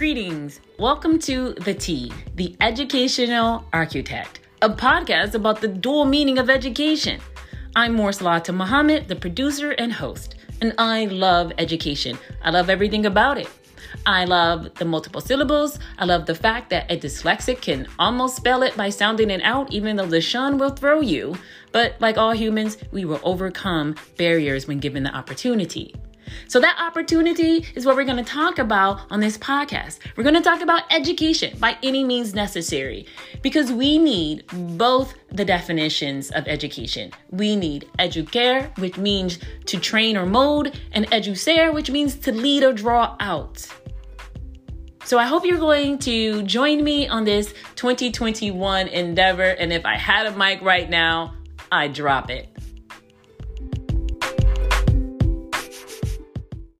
Greetings. Welcome to The T, The Educational Architect, a podcast about the dual meaning of education. I'm Mursalata Muhammad, the producer and host, and I love education. I love everything about it. I love the multiple syllables. I love the fact that a dyslexic can almost spell it by sounding it out, even though the shun will throw you. But like all humans, we will overcome barriers when given the opportunity. So, that opportunity is what we're going to talk about on this podcast. We're going to talk about education by any means necessary because we need both the definitions of education. We need educare, which means to train or mold, and educere, which means to lead or draw out. So I hope you're going to join me on this 2021 endeavor. And if I had a mic right now, I'd drop it.